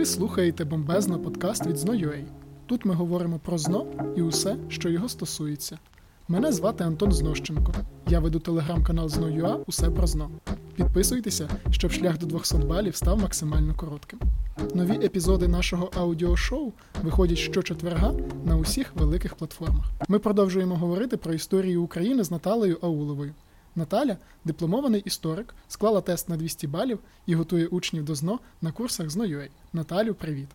Ви слухаєте бомбезно подкаст від Зно.ua. Тут ми говоримо про зно і усе, що його стосується. Мене звати Антон Знощенко. Я веду телеграм-канал Зно.ua Усе про зно. Підписуйтеся, щоб шлях до 200 балів став максимально коротким. Нові епізоди нашого аудіошоу виходять щочетверга на усіх великих платформах. Ми продовжуємо говорити про історію України з Наталею Ауловою. Наталя, дипломований історик, склала тест на 200 балів і готує учнів до ЗНО на курсах ЗНО.UA. Наталю, привіт.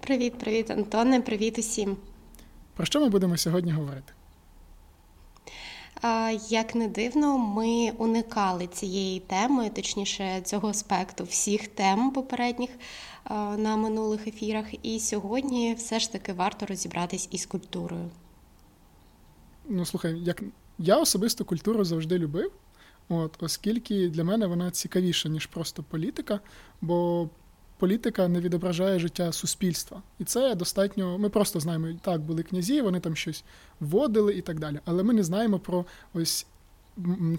Привіт, привіт, Антоне, привіт усім. Про що ми будемо сьогодні говорити? Як не дивно, ми уникали цієї теми, точніше, цього аспекту всіх тем попередніх на минулих ефірах. І сьогодні все ж таки варто розібратись із культурою. Ну, слухай, як я особисто культуру завжди любив, от, оскільки для мене вона цікавіша, ніж просто політика, бо політика не відображає життя суспільства. І це достатньо. Ми просто знаємо, так, були князі, вони там щось вводили і так далі. Але ми не знаємо про ось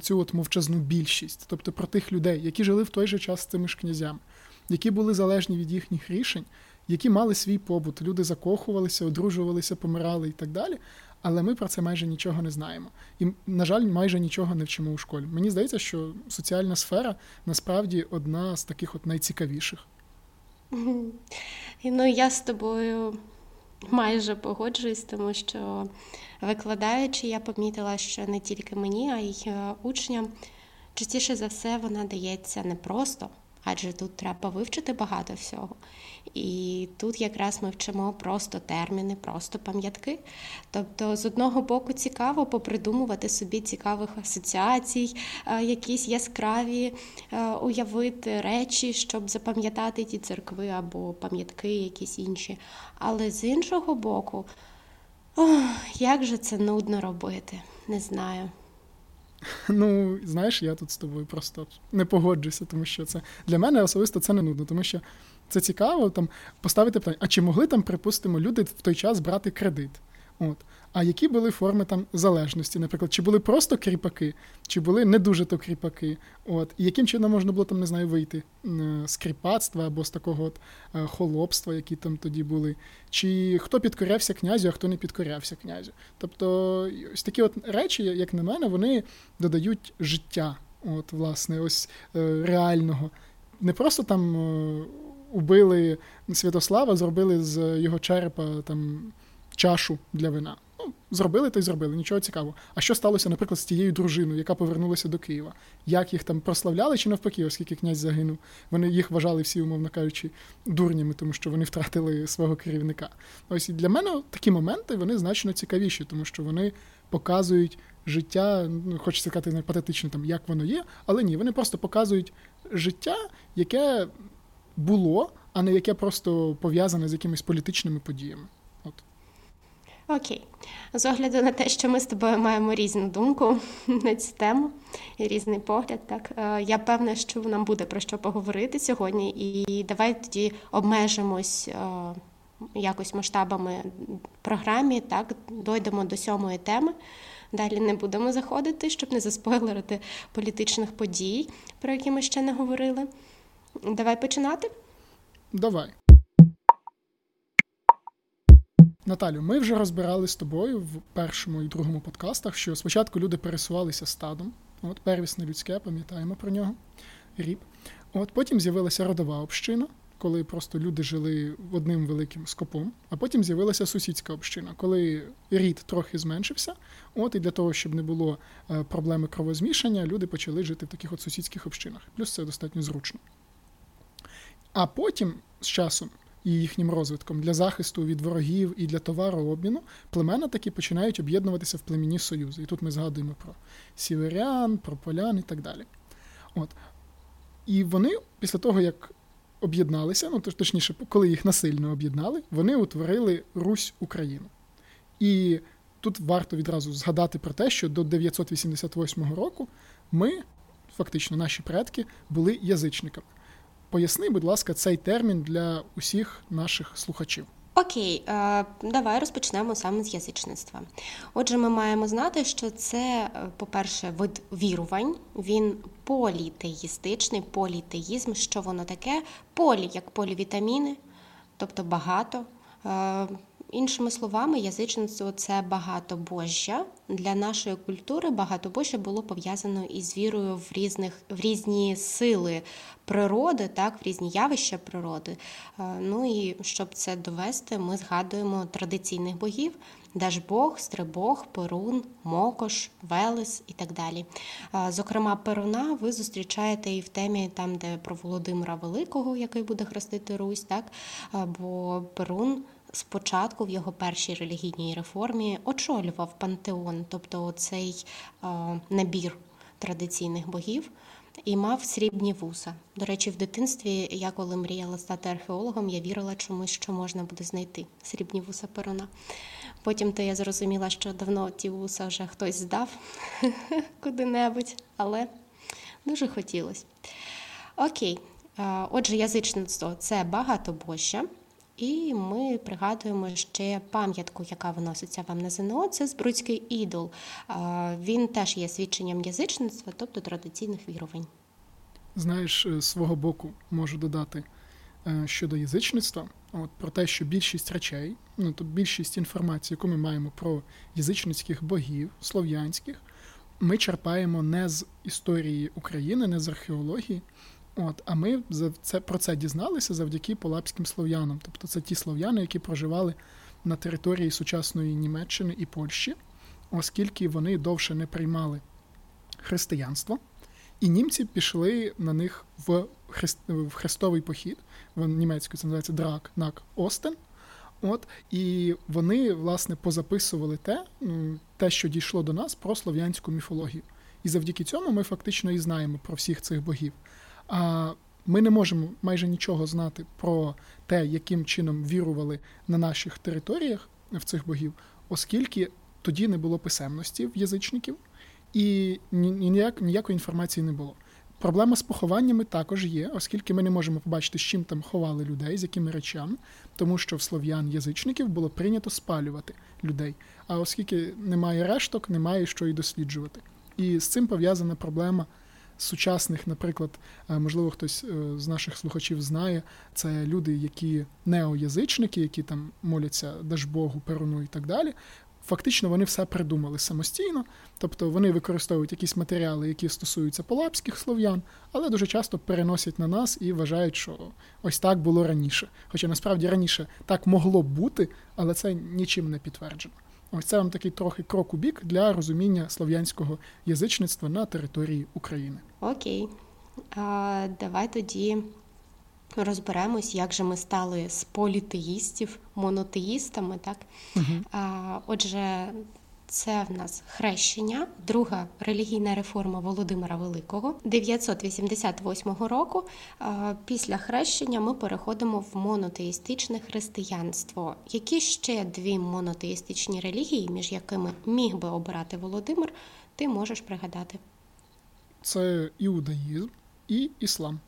цю от мовчазну більшість, тобто про тих людей, які жили в той же час з цими ж князями, які були залежні від їхніх рішень, які мали свій побут. Люди закохувалися, одружувалися, помирали і так далі але ми про це майже нічого не знаємо. І, на жаль, майже нічого не вчимо у школі. Мені здається, що соціальна сфера насправді одна з таких от найцікавіших. Ну, я з тобою майже погоджуюсь, тому що викладаючи, я помітила, що не тільки мені, а й е, учням частіше за все вона дається не просто адже тут треба вивчити багато всього. І тут якраз ми вчимо просто терміни, просто пам'ятки. Тобто, з одного боку, цікаво попридумувати собі цікавих асоціацій, е, якісь яскраві е, уявити речі, щоб запам'ятати ті церкви або пам'ятки, якісь інші. Але з іншого боку, ох, як же це нудно робити, не знаю. Ну, знаєш, я тут з тобою просто не погоджуюся, тому що це для мене особисто це не нудно, тому що це цікаво там поставити питання, а чи могли там, припустимо, люди в той час брати кредит? От. А які були форми там залежності? Наприклад, чи були просто кріпаки, чи були не дуже то кріпаки? От. І яким чином можна було там, не знаю, вийти з кріпацтва або з такого от е, холопства, які там тоді були? Чи хто підкорявся князю, а хто не підкорявся князю? Тобто, ось такі от речі, як на мене, вони додають життя, от, власне, ось е, реального. Не просто там е, убили Святослава, зробили з його черепа там чашу для вина. Ну, зробили то й зробили, нічого цікавого. А що сталося, наприклад, з тією дружиною, яка повернулася до Києва? Як їх там прославляли чи навпаки, оскільки князь загинув? Вони їх вважали всі, умовно кажучи, дурнями, тому що вони втратили свого керівника. Ось для мене такі моменти вони значно цікавіші, тому що вони показують життя, ну хочеться сказати, патетично, там як воно є, але ні, вони просто показують життя, яке було, а не яке просто пов'язане з якимись політичними подіями. Окей, з огляду на те, що ми з тобою маємо різну думку на цю тему і різний погляд, так е, я певна, що нам буде про що поговорити сьогодні, і давай тоді обмежимось е, якось масштабами програмі, так дойдемо до сьомої теми. Далі не будемо заходити, щоб не заспойлерити політичних подій, про які ми ще не говорили. Давай починати. Давай. Наталю, ми вже розбирали з тобою в першому і другому подкастах, що спочатку люди пересувалися стадом. От первісне людське, пам'ятаємо про нього. Ріб. От потім з'явилася родова община, коли просто люди жили одним великим скопом, а потім з'явилася сусідська община, коли рід трохи зменшився. От і для того, щоб не було е, проблеми кровозмішання, люди почали жити в таких от сусідських общинах. Плюс це достатньо зручно. А потім з часом і їхнім розвитком для захисту від ворогів і для товарообміну племена таки починають об'єднуватися в племінні союзи. І тут ми згадуємо про сіверян, про полян і так далі. От. І вони після того, як об'єдналися, ну точніше, коли їх насильно об'єднали, вони утворили Русь Україну. І тут варто відразу згадати про те, що до 988 року ми, фактично, наші предки, були язичниками. Поясни, будь ласка, цей термін для усіх наших слухачів. Окей, е, давай розпочнемо саме з язичництва. Отже, ми маємо знати, що це, е, по-перше, вид вірувань, він політеїстичний, політеїзм. Що воно таке? Полі, як полівітаміни, тобто багато. Іншими словами, язичництво це багатобожжя. Для нашої культури багатобожжя було пов'язано із вірою в різних в різні сили природи, так, в різні явища природи. Е, ну і щоб це довести, ми згадуємо традиційних богів. Дажбог, Стрибог, Перун, Мокош, Велес і так далі. Е, зокрема, Перуна ви зустрічаєте і в темі, там, де про Володимира Великого, який буде хрестити Русь, так? Е, бо Перун спочатку в його першій релігійній реформі очолював пантеон, тобто цей набір традиційних богів. І мав срібні вуса. До речі, в дитинстві я коли мріяла стати археологом, я вірила чомусь, що можна буде знайти срібні вуса перона. Потім то я зрозуміла, що давно ті вуса вже хтось здав куди-небудь, але дуже хотілося. Окей, отже, язичництво це багатобожжя. І ми пригадуємо ще пам'ятку, яка виноситься вам на ЗНО. Це Збруцький ідол. Він теж є свідченням язичництва, тобто традиційних вірувань. Знаєш, е, свого боку можу додати е, щодо язичництва, от про те, що більшість речей, ну то більшість інформації, яку ми маємо про язичницьких богів, слов'янських, ми черпаємо не з історії України, не з археології, От, А ми за це, про це дізналися завдяки полапським слов'янам. Тобто це ті слов'яни, які проживали на території сучасної Німеччини і Польщі, оскільки вони довше не приймали християнство. І німці пішли на них в хрест... в хрестовий похід. В німецькою це називається Драк Нак Остен. От, І вони, власне, позаписували те, те, що дійшло до нас, про слов'янську міфологію. І завдяки цьому ми фактично і знаємо про всіх цих богів. А ми не можемо майже нічого знати про те, яким чином вірували на наших територіях в цих богів, оскільки тоді не було писемності в язичників і ніяк, ніякої інформації не було. Проблема з похованнями також є, оскільки ми не можемо побачити, з чим там ховали людей, з якими речами, тому що в слов'ян-язичників було прийнято спалювати людей. А оскільки немає решток, немає що і досліджувати. І з цим пов'язана проблема сучасних, наприклад, е, можливо, хтось е, з наших слухачів знає, це люди, які неоязичники, які там моляться Дажбогу, Перуну і так далі. Фактично вони все придумали самостійно, тобто вони використовують якісь матеріали, які стосуються полапських слов'ян, але дуже часто переносять на нас і вважають, що ось так було раніше. Хоча насправді раніше так могло бути, але це нічим не підтверджено. Ось це вам такий трохи крок у бік для розуміння слов'янського язичництва на території України. Окей, А, давай тоді розберемось, як же ми стали з політеїстів монотеїстами. Так? Угу. А, Отже, це в нас хрещення, друга релігійна реформа Володимира Великого 988 року. Після хрещення ми переходимо в монотеїстичне християнство. Які ще дві монотеїстичні релігії, між якими міг би обирати Володимир, ти можеш пригадати? Це іудаїзм і іслам.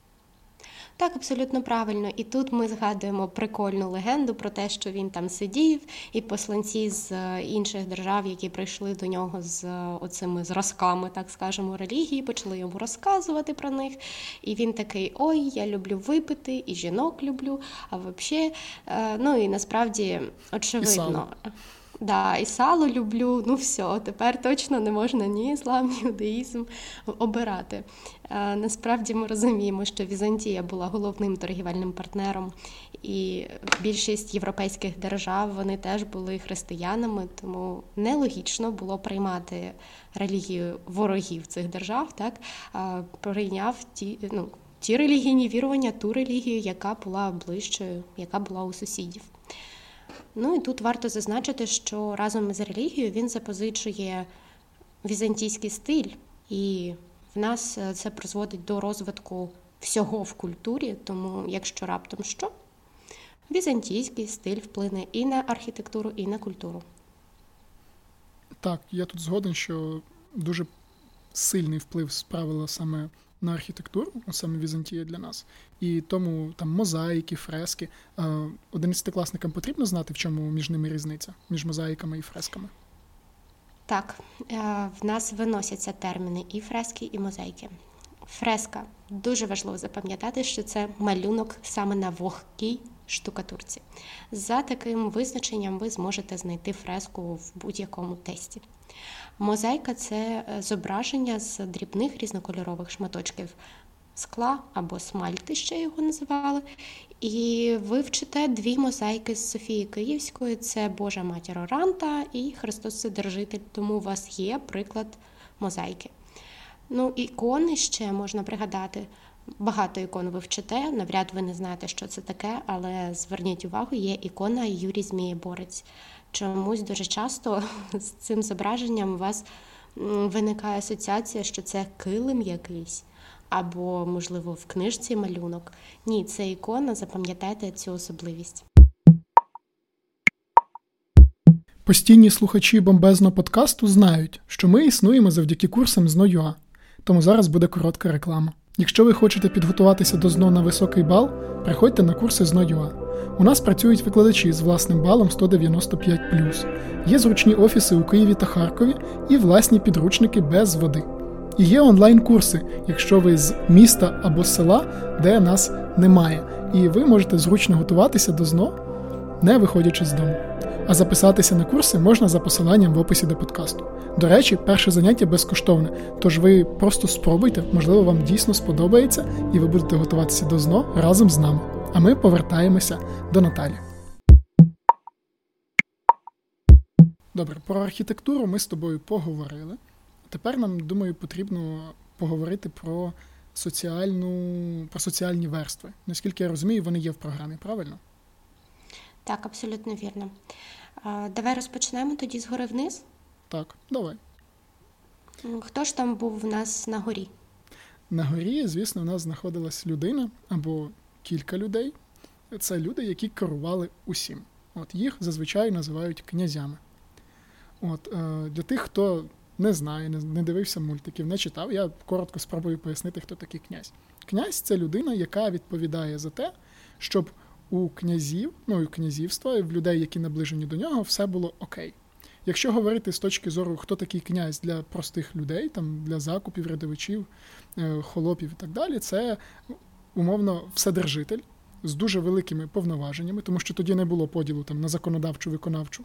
Так, абсолютно правильно. І тут ми згадуємо прикольну легенду про те, що він там сидів, і посланці з е, інших держав, які прийшли до нього з е, оцими зразками, так скажемо, релігії, почали йому розказувати про них. І він такий: Ой, я люблю випити, і жінок люблю. А взагалі, е, ну і насправді очевидно. Да, і сало люблю, ну все, тепер точно не можна ні іслам, ні юдаїзм обирати. Е, насправді ми розуміємо, що Візантія була головним торгівельним партнером, і більшість європейських держав вони теж були християнами, тому нелогічно було приймати релігію ворогів цих держав, так прийняв ті, ну, ті релігійні вірування, ту релігію, яка була ближчою, яка була у сусідів. Ну і тут варто зазначити, що разом з релігією він запозичує візантійський стиль, і в нас е, це призводить до розвитку всього в культурі. Тому, якщо раптом що, візантійський стиль вплине і на архітектуру, і на культуру. Так, я тут згоден, що дуже сильний вплив справила саме на архітектуру, саме Візантія для нас, і тому там мозаїки, фрески. Одинадцятикласникам потрібно знати, в чому між ними різниця, між мозаїками і фресками. Так, е, в нас виносяться терміни і фрески, і мозаїки. Фреска дуже важливо запам'ятати, що це малюнок саме на вогкій штукатурці. За таким визначенням ви зможете знайти фреску в будь-якому тесті. Мозаїка це е, зображення з дрібних різнокольорових шматочків скла або смальти, ще його називали. І ви вчите дві мозаїки з Софії Київської: це Божа матір Оранта і Христос Содержитель. Тому у вас є приклад мозаїки. Ну, ікони ще можна пригадати. Багато ікон ви вчите, навряд ви не знаєте, що це таке, але зверніть увагу, є ікона Юрій Змієборець. Чомусь дуже часто з цим зображенням у вас виникає асоціація, що це килим якийсь, або, можливо, в книжці малюнок. Ні, це ікона, запам'ятайте цю особливість. Постійні слухачі бомбезного подкасту знають, що ми існуємо завдяки курсам з NoUA, тому зараз буде коротка реклама. Якщо ви хочете підготуватися до ЗНО на високий бал, приходьте на курси з NoUA. У нас працюють викладачі з власним балом 195. Є зручні офіси у Києві та Харкові і власні підручники без води. І є онлайн-курси, якщо ви з міста або села, де нас немає, і ви можете зручно готуватися до ЗНО, не виходячи з дому. А записатися на курси можна за посиланням в описі до подкасту. До речі, перше заняття безкоштовне, тож ви просто спробуйте, можливо, вам дійсно сподобається, і ви будете готуватися до ЗНО разом з нами. А ми повертаємося до Наталі. Добре, про архітектуру ми з тобою поговорили. Тепер нам, думаю, потрібно поговорити про соціальну, про соціальні верстви. Наскільки я розумію, вони є в програмі, правильно? Так, абсолютно вірно. Давай розпочнемо тоді згори вниз. Так, давай. Хто ж там був в нас на горі? На горі, звісно, у нас знаходилась людина або кілька людей. Це люди, які керували усім. От Їх зазвичай називають князями. От, е, Для тих, хто не знає, не, не дивився мультиків, не читав, я коротко спробую пояснити, хто такий князь. Князь це людина, яка відповідає за те, щоб у князів, ну і князівства, і в людей, які наближені до нього, все було окей. Якщо говорити з точки зору, хто такий князь для простих людей, там для закупів, рядовичів, е, холопів і так далі, це умовно вседержитель з дуже великими повноваженнями, тому що тоді не було поділу там на законодавчу, виконавчу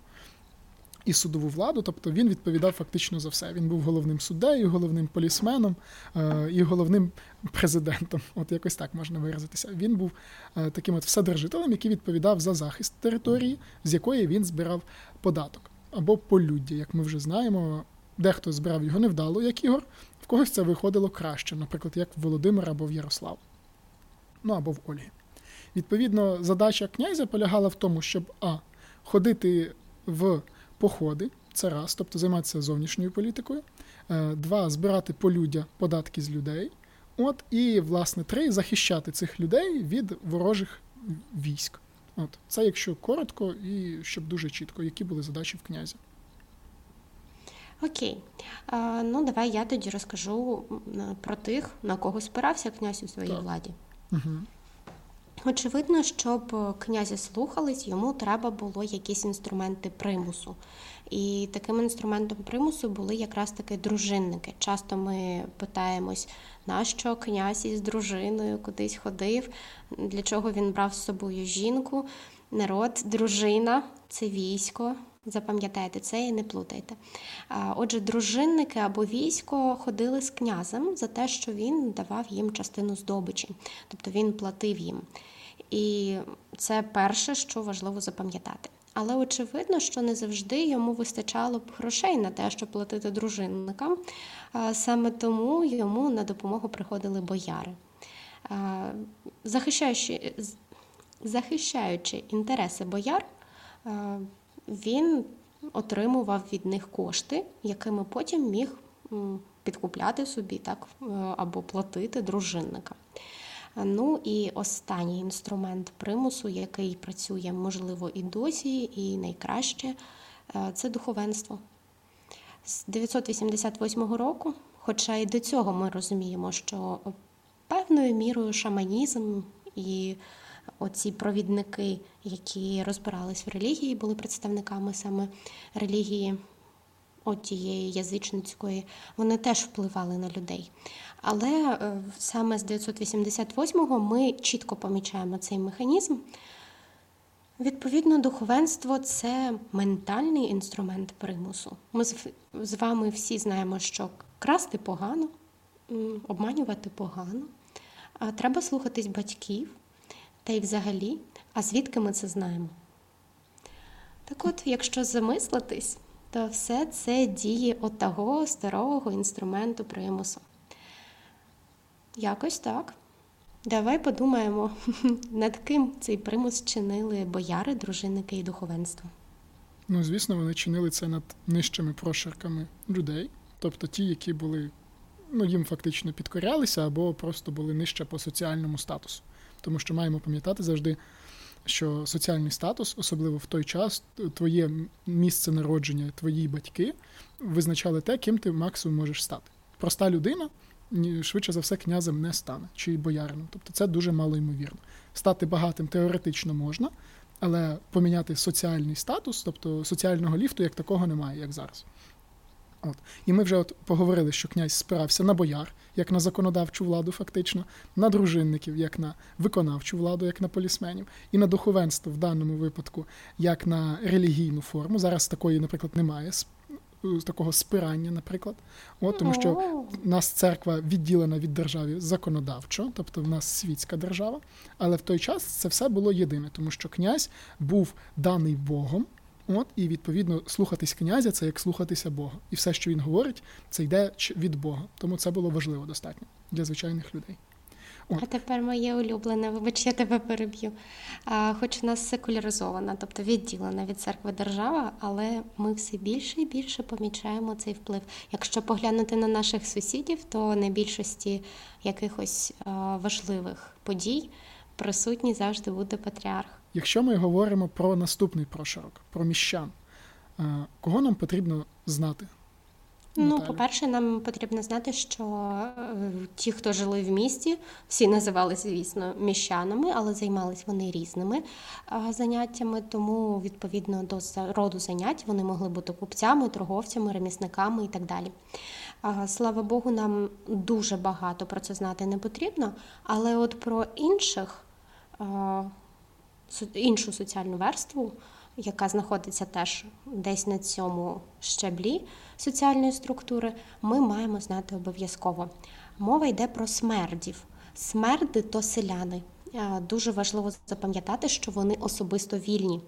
і судову владу, тобто він відповідав фактично за все. Він був головним суддею, головним полісменом е, і головним президентом. От якось так можна виразитися. Він був е, таким от вседержителем, який відповідав за захист території, з якої він збирав податок або полюддя, як ми вже знаємо. Дехто збирав його невдало, як Ігор, в когось це виходило краще, наприклад, як в Володимира або в Ярослава. Ну або в Ольги. Відповідно, задача князя полягала в тому, щоб а. ходити в походи, це раз, тобто займатися зовнішньою політикою, е, два збирати полюддя податки з людей. От, І, власне, три захищати цих людей від ворожих військ. От, Це якщо коротко і щоб дуже чітко, які були задачі в князя. Окей. А, Ну, давай я тоді розкажу про тих, на кого спирався князь у своїй так. владі. Угу. Очевидно, щоб князя слухались, йому треба було якісь інструменти примусу. І таким інструментом примусу були якраз таки дружинники. Часто ми питаємось, нащо князь із дружиною кудись ходив, для чого він брав з собою жінку, народ, дружина це військо. Запам'ятайте це і не плутайте. Отже, дружинники або військо ходили з князем за те, що він давав їм частину здобичі, тобто він платив їм. І це перше, що важливо запам'ятати. Але очевидно, що не завжди йому вистачало б грошей на те, щоб платити дружинникам. Саме тому йому на допомогу приходили бояри. Захищаючи захищаючи інтереси бояр, він отримував від них кошти, якими потім міг підкупляти собі так, е, або платити дружинникам. Ну і останній інструмент примусу, який працює, можливо, і досі, і найкраще е, це духовенство. З 988 року Хоча і до цього ми розуміємо, що певною мірою шаманізм і оці провідники, які розбирались в релігії, були представниками саме релігії от тієї язичницької, вони теж впливали на людей. Але е, саме з 988-го ми чітко помічаємо цей механізм. Відповідно, духовенство це ментальний інструмент примусу. Ми з вами всі знаємо, що красти погано, обманювати погано, а треба слухатись батьків та й взагалі, а звідки ми це знаємо? Так от, якщо замислитись, то все це діє от того старого інструменту примусу. Якось так. Давай подумаємо, над ким цей примус чинили бояри, дружинники і духовенство. Ну, звісно, вони чинили це над нижчими прошарками людей, тобто ті, які були, ну, їм фактично підкорялися або просто були нижче по соціальному статусу. Тому що маємо пам'ятати завжди, що соціальний статус, особливо в той час, твоє місце народження, твої батьки визначали те, ким ти максимум можеш стати. Проста людина швидше за все князем не стане чи боярином. Тобто це дуже мало ймовірно. Стати багатим теоретично можна, але поміняти соціальний статус, тобто соціального ліфту, як такого немає, як зараз. От. І ми вже от поговорили, що князь спирався на бояр, як на законодавчу владу, фактично, на дружинників, як на виконавчу владу, як на полісменів, і на духовенство в даному випадку, як на релігійну форму. Зараз такої, наприклад, немає такого спирання, наприклад. От, Тому що в нас церква відділена від держави законодавчо, тобто в нас світська держава. Але в той час це все було єдине, тому що князь був даний Богом. От, І відповідно слухатись князя це як слухатися Бога. І все, що він говорить, це йде від Бога. Тому це було важливо достатньо для звичайних людей. От. А тепер моє улюблене, вибач, я тебе переб'ю. А, Хоч у нас секуляризована, тобто відділена від церкви держава, але ми все більше і більше помічаємо цей вплив. Якщо поглянути на наших сусідів, то на більшості якихось а, важливих подій присутній завжди буде патріарх. Якщо ми говоримо про наступний прошарок, про міщан, кого нам потрібно знати? Ну, по-перше, нам потрібно знати, що е, ті, хто жили в місті, всі називалися, звісно, міщанами, але займалися вони різними заняттями. Тому, відповідно до роду занять, вони могли бути купцями, торговцями, ремісниками і так далі. Слава Богу, нам дуже багато про це знати не потрібно, але от про інших іншу соціальну верству яка знаходиться теж десь на цьому щаблі соціальної структури, ми маємо знати обов'язково. Мова йде про смердів. Смерди то селяни. Дуже важливо запам'ятати, що вони особисто вільні,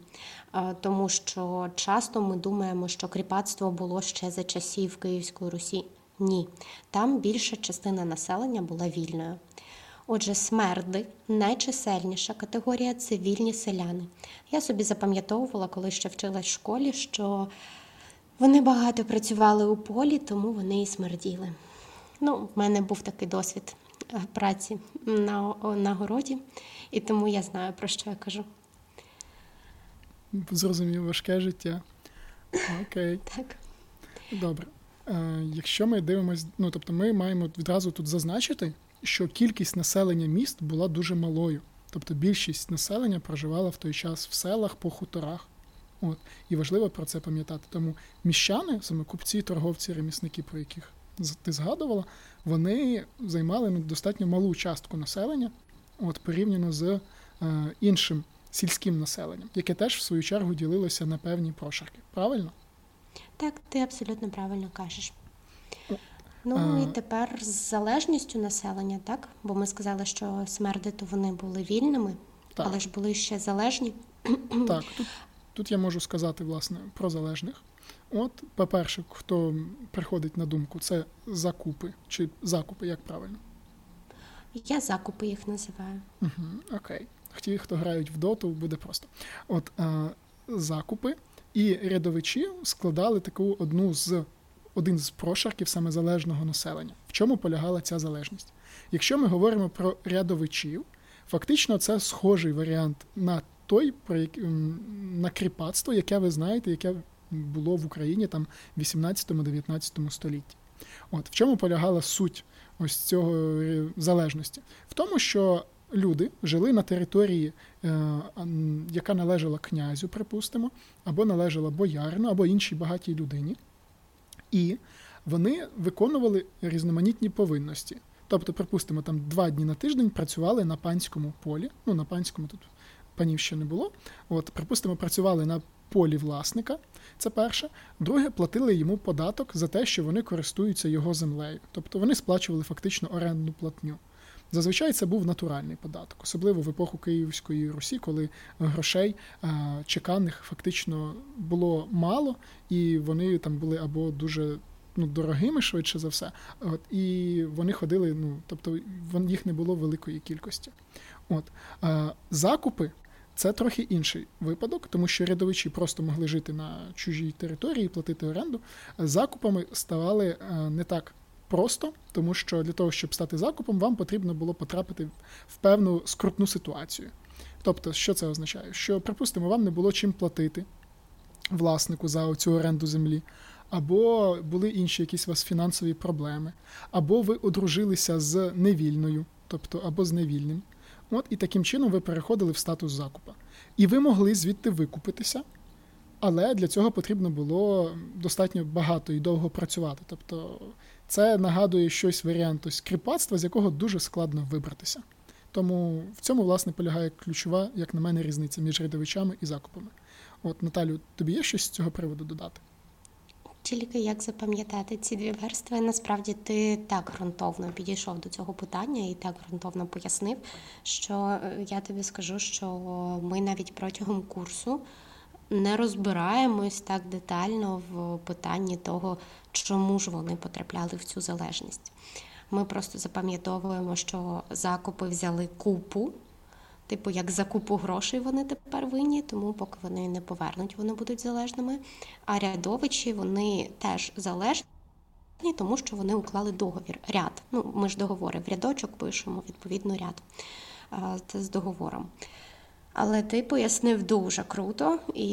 тому що часто ми думаємо, що кріпацтво було ще за часів Київської Русі. Ні, там більша частина населення була вільною. Отже, смерди найчисельніша категорія цивільні селяни. Я собі запам'ятовувала, коли ще вчилась в школі, що вони багато працювали у полі, тому вони і смерділи. Ну, в мене був такий досвід е, праці на, на городі, і тому я знаю, про що я кажу. Зрозумів важке життя. Окей. Так. Добре. Е, Якщо ми дивимося, ну тобто ми маємо відразу тут зазначити, що кількість населення міст була дуже малою. Тобто більшість населення проживала в той час в селах по хуторах. От. І важливо про це пам'ятати. Тому міщани, саме купці, торговці, ремісники, про яких ти згадувала, вони займали ну, достатньо малу частку населення, от, порівняно з е, іншим сільським населенням, яке теж в свою чергу ділилося на певні прошарки. Правильно? Так, ти абсолютно правильно кажеш. Ну і тепер з залежністю населення, так? Бо ми сказали, що смерди то вони були вільними, так. але ж були ще залежні. Так, тут тут я можу сказати, власне, про залежних. От, по-перше, хто приходить на думку, це закупи чи закупи, як правильно? Я закупи їх називаю. Угу, Окей. Ті, хто грають в доту, буде просто. От а, закупи і рядовичі складали таку одну з один з прошарків саме залежного населення. В чому полягала ця залежність? Якщо ми говоримо про рядовичів, фактично це схожий варіант на той на кріпацтво, яке ви знаєте, яке було в Україні там в 18-19 столітті. От в чому полягала суть ось цього залежності? В тому, що люди жили на території, е, яка належала князю, припустимо, або належала боярину, або іншій багатій людині, і вони виконували різноманітні повинності. Тобто, припустимо, там два дні на тиждень працювали на панському полі, ну на панському тут панів ще не було. От, припустимо, працювали на полі власника. Це перше. Друге, платили йому податок за те, що вони користуються його землею. Тобто вони сплачували фактично орендну платню. Зазвичай це був натуральний податок, особливо в епоху Київської Русі, коли грошей чеканних фактично було мало, і вони там були або дуже ну, дорогими, швидше за все, От, і вони ходили, ну тобто їх не було великої кількості. От, Закупи це трохи інший випадок, тому що рядовичі просто могли жити на чужій території, платити оренду. Закупами ставали е, не так просто, тому що для того, щоб стати закупом, вам потрібно було потрапити в певну скрутну ситуацію. Тобто, що це означає? Що, припустимо, вам не було чим платити власнику за цю оренду землі, або були інші якісь у вас фінансові проблеми, або ви одружилися з невільною, тобто або з невільним. От І таким чином ви переходили в статус закупа. І ви могли звідти викупитися, але для цього потрібно було достатньо багато і довго працювати. Тобто це нагадує щось варіант ось кріпацтва, з якого дуже складно вибратися. Тому в цьому, власне, полягає ключова, як на мене, різниця між рядовичами і закупами. От, Наталю, тобі є щось з цього приводу додати? Тільки як запам'ятати ці дві верстви, насправді ти так ґрунтовно підійшов до цього питання і так ґрунтовно пояснив, що е, я тобі скажу, що ми навіть протягом курсу не розбираємось так детально в питанні того, чому ж вони потрапляли в цю залежність. Ми просто запам'ятовуємо, що закупи взяли купу. Типу, як за купу грошей вони тепер винні, тому поки вони не повернуть, вони будуть залежними. А рядовичі вони теж залежні, тому що вони уклали договір. Ряд. Ну, ми ж договори в рядочок пишемо, відповідно, ряд це з договором. Але ти пояснив дуже круто, і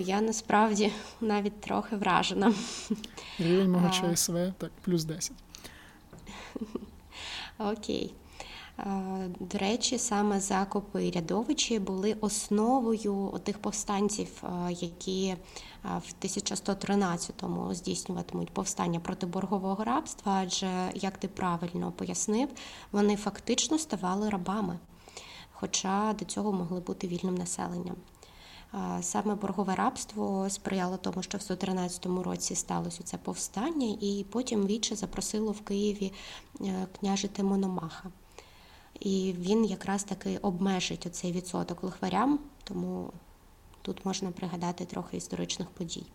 я насправді навіть трохи вражена. Рівень мого ЧСВ, так, плюс 10. Окей. До речі, саме закупи і рядовичі були основою тих повстанців, які в 1113-му здійснюватимуть повстання проти боргового рабства. Адже, як ти правильно пояснив, вони фактично ставали рабами, хоча до цього могли бути вільним населенням. Саме боргове рабство сприяло тому, що в 113 році сталося це повстання, і потім Віче запросило в Києві е, княжити Мономаха. І він якраз таки обмежить оцей відсоток лихварям, тому тут можна пригадати трохи історичних подій.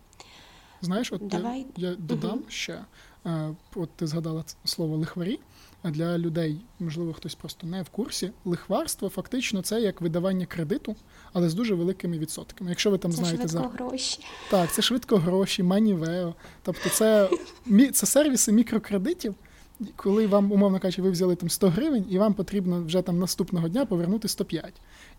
Знаєш, от Давай. я додам угу. ще, е, от ти згадала слово лихварі. А для людей, можливо, хтось просто не в курсі. Лихварство фактично це як видавання кредиту, але з дуже великими відсотками. Якщо ви там це знаєте швидко за гроші. Так, це швидко гроші, манівео. Тобто, це це сервіси мікрокредитів, коли вам, умовно кажучи, ви взяли там 100 гривень, і вам потрібно вже там наступного дня повернути 105.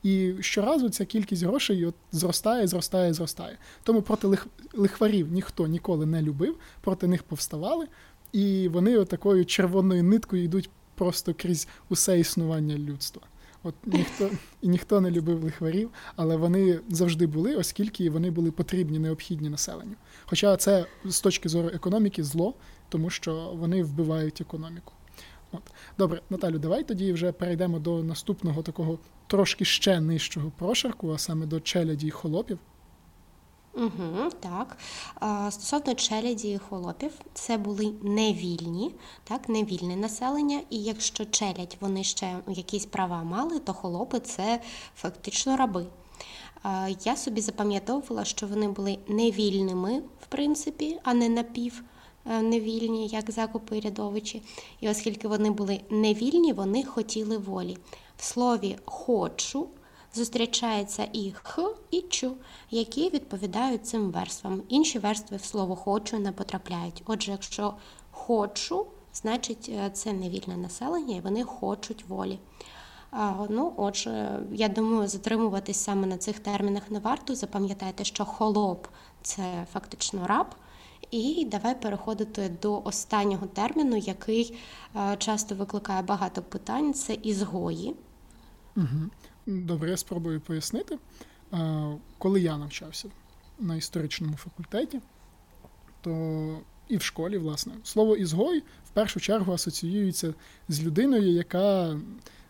І щоразу ця кількість грошей от зростає, зростає, зростає. Тому проти лих... лихварів ніхто ніколи не любив, проти них повставали, і вони такою червоною ниткою йдуть просто крізь усе існування людства. От ніхто і ніхто не любив лихварів, але вони завжди були, оскільки вони були потрібні, необхідні населенню. Хоча це з точки зору економіки зло, тому що вони вбивають економіку. От. Добре, Наталю, давай тоді вже перейдемо до наступного такого трошки ще нижчого прошарку, а саме до челяді й холопів. Угу, Так. Стосовно челяді і холопів, це були невільні, так, невільне населення, і якщо челядь вони ще якісь права мали, то холопи це фактично раби. Я собі запам'ятовувала, що вони були невільними, в принципі, а не напів. Е, невільні, як закупи рядовичі. І оскільки вони були невільні, вони хотіли волі. В слові хочу зустрічається і х, і чу, які відповідають цим верствам. Інші верстви в слово хочу не потрапляють. Отже, якщо хочу, значить е, це невільне населення, і вони хочуть волі. Ну, отже, я думаю, затримуватись саме на цих термінах не варто. Запам'ятайте, що холоп це фактично раб. І давай переходити до останнього терміну, який е, часто викликає багато питань: це ізгої. Угу. Добре, я спробую пояснити. Коли я навчався на історичному факультеті, то і в школі, власне, слово ізгой в першу чергу асоціюється з людиною, яка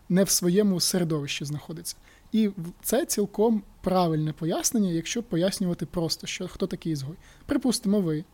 не в своєму середовищі знаходиться. І це цілком правильне пояснення, якщо пояснювати просто, що хто такий ізгой. Припустимо, ви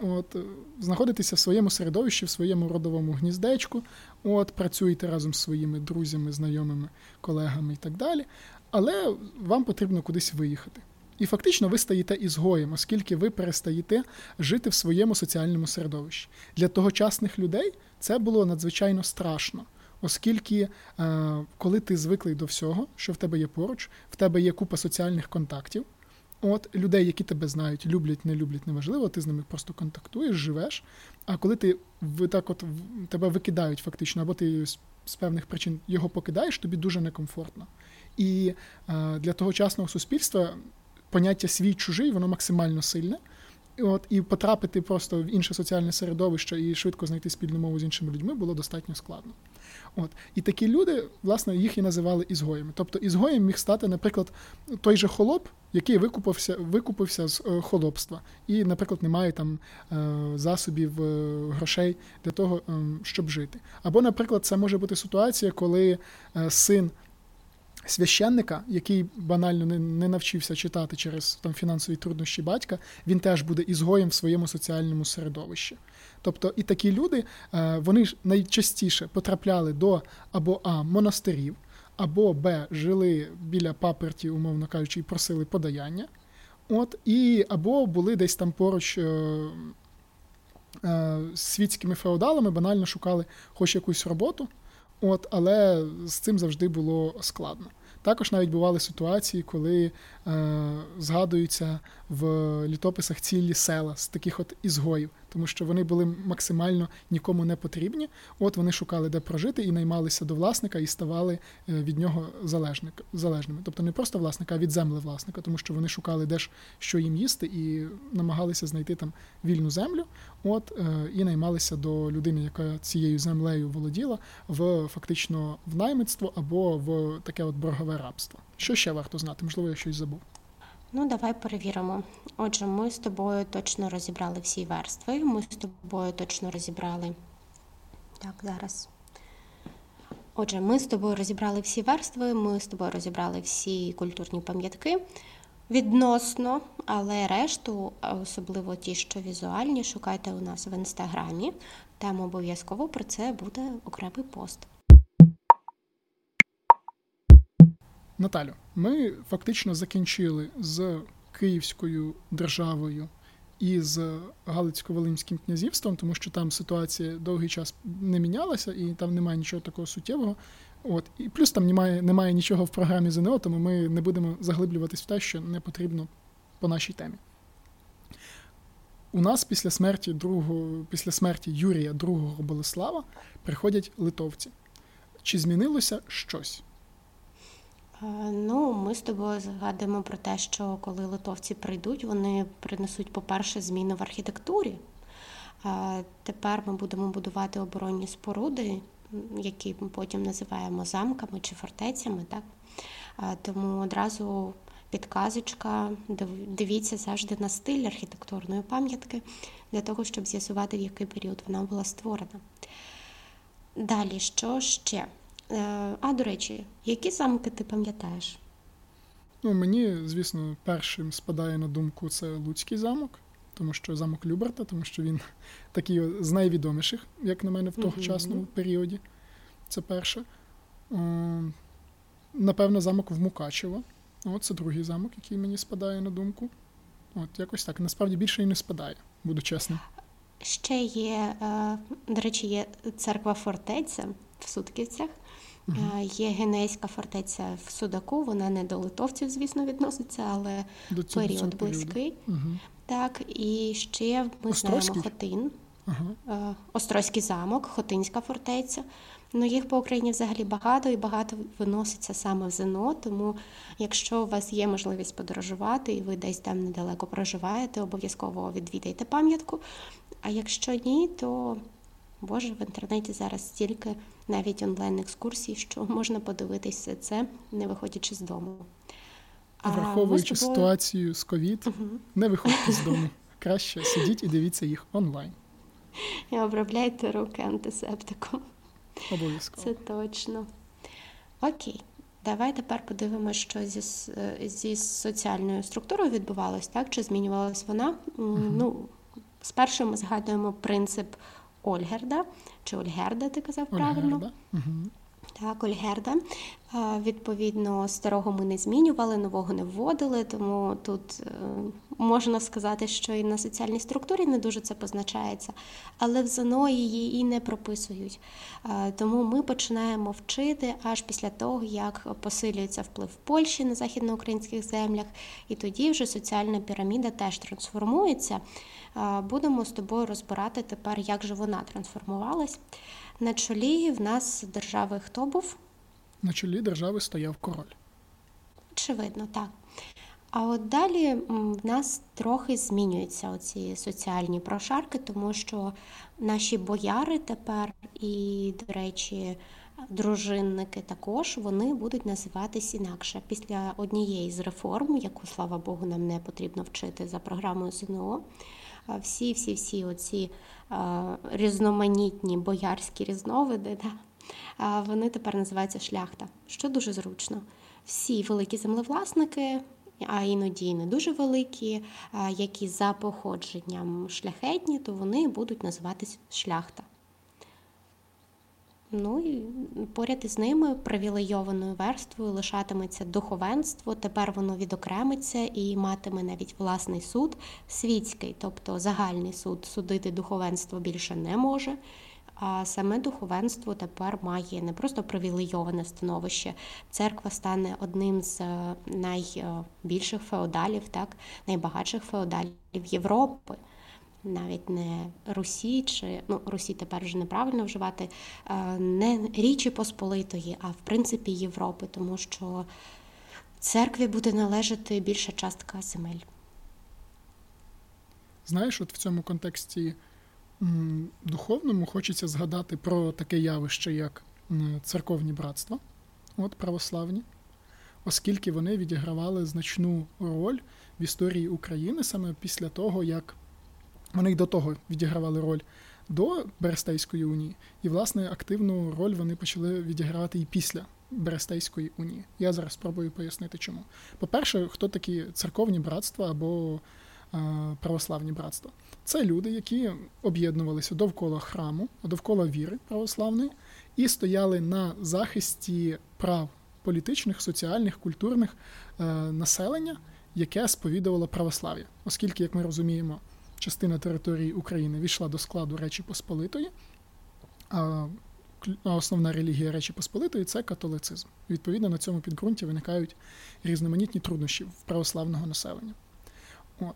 от, знаходитеся в своєму середовищі, в своєму родовому гніздечку, от, працюєте разом з своїми друзями, знайомими, колегами і так далі, але вам потрібно кудись виїхати. І фактично ви стаєте ізгоєм, оскільки ви перестаєте жити в своєму соціальному середовищі. Для тогочасних людей це було надзвичайно страшно, оскільки, е, коли ти звиклий до всього, що в тебе є поруч, в тебе є купа соціальних контактів. От людей, які тебе знають, люблять, не люблять, неважливо, ти з ними просто контактуєш, живеш. А коли ти так от тебе викидають фактично, або ти з певних причин його покидаєш, тобі дуже некомфортно. І е, для тогочасного суспільства поняття свій чужий, воно максимально сильне. От і потрапити просто в інше соціальне середовище і швидко знайти спільну мову з іншими людьми було достатньо складно. От І такі люди, власне, їх і називали ізгоями. Тобто ізгоєм міг стати, наприклад, той же холоп, який викупився викупився з е, холопства, і, наприклад, не має там е, засобів е, грошей для того, ем, щоб жити. Або, наприклад, це може бути ситуація, коли син священника, який банально не не навчився читати через там фінансові труднощі батька, він теж буде ізгоєм в своєму соціальному середовищі. Тобто і такі люди е, вони ж найчастіше потрапляли до або А монастирів, або Б жили біля паперті, умовно кажучи, і просили подаяння. От, і Або були десь там поруч. Е, е, світськими феодалами банально шукали хоч якусь роботу, От, Але з цим завжди було складно. Також навіть бували ситуації, коли е, згадуються в літописах цілі села з таких от ізгоїв тому що вони були максимально нікому не потрібні. От вони шукали, де прожити, і наймалися до власника і ставали е, від нього залежними. Тобто не просто власника, а від земли власника, тому що вони шукали де ж що їм їсти, і намагалися знайти там вільну землю. От е, і наймалися до людини, яка цією землею володіла, в фактично в наймитство або в таке от боргове рабство. Що ще варто знати? Можливо, я щось забув. Ну, давай перевіримо. Отже, ми з тобою точно розібрали всі верстви. Ми з тобою точно розібрали. Так, зараз. Отже, ми з тобою розібрали всі верстви, ми з тобою розібрали всі культурні пам'ятки відносно, але решту, особливо ті, що візуальні, шукайте у нас в інстаграмі. Там обов'язково про це буде окремий пост. Наталю, ми фактично закінчили з Київською державою і з Галицько-Волинським князівством, тому що там ситуація довгий час не мінялася, і там немає нічого такого суттєвого. От і плюс там немає немає нічого в програмі ЗНО, тому ми не будемо заглиблюватись в те, що не потрібно по нашій темі. У нас після смерті другого, після смерті Юрія II Болеслава приходять литовці. Чи змінилося щось? Е, ну, ми з тобою згадуємо про те, що коли литовці прийдуть, вони принесуть, по-перше, зміни в архітектурі. Е, тепер ми будемо будувати оборонні споруди, які ми потім називаємо замками чи фортецями. Так? Е, тому одразу підказочка, дивіться завжди на стиль архітектурної пам'ятки для того, щоб з'ясувати, в який період вона була створена. Далі, що ще? Е, а, до речі, які замки ти пам'ятаєш? Ну, Мені, звісно, першим спадає на думку це Луцький замок, тому що замок Люберта, тому що він такий з найвідоміших, як на мене, в тогочасному uh періоді. Це перше. Напевно, замок в Мукачево. От це другий замок, який мені спадає на думку. От, якось так. Насправді більше і не спадає, буду чесним. Ще є, е, до речі, є церква фортеця в Сутківцях. Є Генейська фортеця в Судаку, вона не до литовців, звісно, відноситься, але до цього, період цього близький. Угу. Так, і ще ми Острозький? знаємо Хотин, ага. Е, Острозький замок, Хотинська фортеця. Ну, їх по Україні взагалі багато і багато виноситься саме в ЗНО. Тому, якщо у вас є можливість подорожувати і ви десь там недалеко проживаєте, обов'язково відвідайте пам'ятку. А якщо ні, то Боже, в інтернеті зараз стільки навіть онлайн-екскурсій, що можна подивитися все це, не виходячи з дому. Враховуючи тобою... ситуацію з ковід, угу. не виходьте з дому. Краще сидіть і дивіться їх онлайн. І обробляйте руки антисептиком. Обов'язково. Це точно. Окей. Давай тепер подивимося, що зі зі соціальною структурою відбувалось, так? Чи змінювалась вона? Угу. Ну, Спершу ми згадуємо принцип Ольгерда, чи Ольгерда, ти казав Ольгерда. правильно? Угу. Так, Ольгерда. Відповідно, старого ми не змінювали, нового не вводили, тому тут е, можна сказати, що і на соціальній структурі не дуже це позначається, але в ЗНО її і не прописують. Тому ми починаємо вчити аж після того, як посилюється вплив Польщі на західноукраїнських землях, і тоді вже соціальна піраміда теж трансформується. Будемо з тобою розбирати тепер, як же вона трансформувалась. На чолі в нас держави хто був? На чолі держави стояв король. Очевидно, так. А от далі в нас трохи змінюються оці соціальні прошарки, тому що наші бояри тепер і, до речі, дружинники також вони будуть називатись інакше. Після однієї з реформ, яку, слава Богу, нам не потрібно вчити за програмою ЗНО, всі-всі-всі оці різноманітні боярські різновиди, да, вони тепер називаються шляхта, що дуже зручно. Всі великі землевласники, а іноді не дуже великі, які за походженням шляхетні, то вони будуть називатись шляхта. Ну і поряд із ними привілейованою верствою лишатиметься духовенство. Тепер воно відокремиться і матиме навіть власний суд світський, тобто загальний суд судити духовенство більше не може. А саме духовенство тепер має не просто привілейоване становище. Церква стане одним з е, найбільших феодалів, так найбагатших феодалів Європи навіть не Русі, чи ну Русі тепер вже неправильно вживати, е, не Річі Посполитої, а в принципі Європи, тому що церкві буде належати більша частка земель. Знаєш, от в цьому контексті духовному хочеться згадати про таке явище, як церковні братства, от православні, оскільки вони відігравали значну роль в історії України саме після того, як вони й до того відігравали роль до Берестейської унії, і, власне, активну роль вони почали відігравати і після Берестейської унії. Я зараз спробую пояснити, чому. По-перше, хто такі церковні братства або е, православні братства? Це люди, які об'єднувалися довкола храму, довкола віри православної, і стояли на захисті прав політичних, соціальних, культурних е, населення, яке сповідувало православ'я, оскільки, як ми розуміємо, частина території України війшла до складу Речі Посполитої, а основна релігія Речі Посполитої це католицизм. Відповідно, на цьому підґрунті виникають різноманітні труднощі в православного населення. От.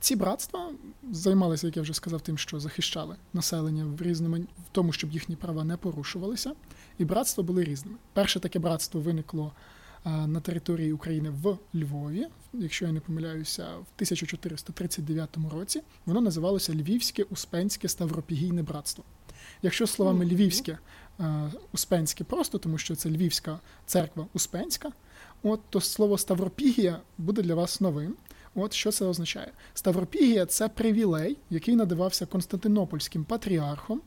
Ці братства займалися, як я вже сказав, тим, що захищали населення в різному, в тому, щоб їхні права не порушувалися, і братства були різними. Перше таке братство виникло на території України в Львові, якщо я не помиляюся, в 1439 році воно називалося Львівське Успенське Ставропігійне братство. Якщо словами Львівське, Успенське просто, тому що це Львівська церква Успенська, от то слово Ставропігія буде для вас новим. От що це означає? Ставропігія це привілей, який надавався Константинопольським патріархом,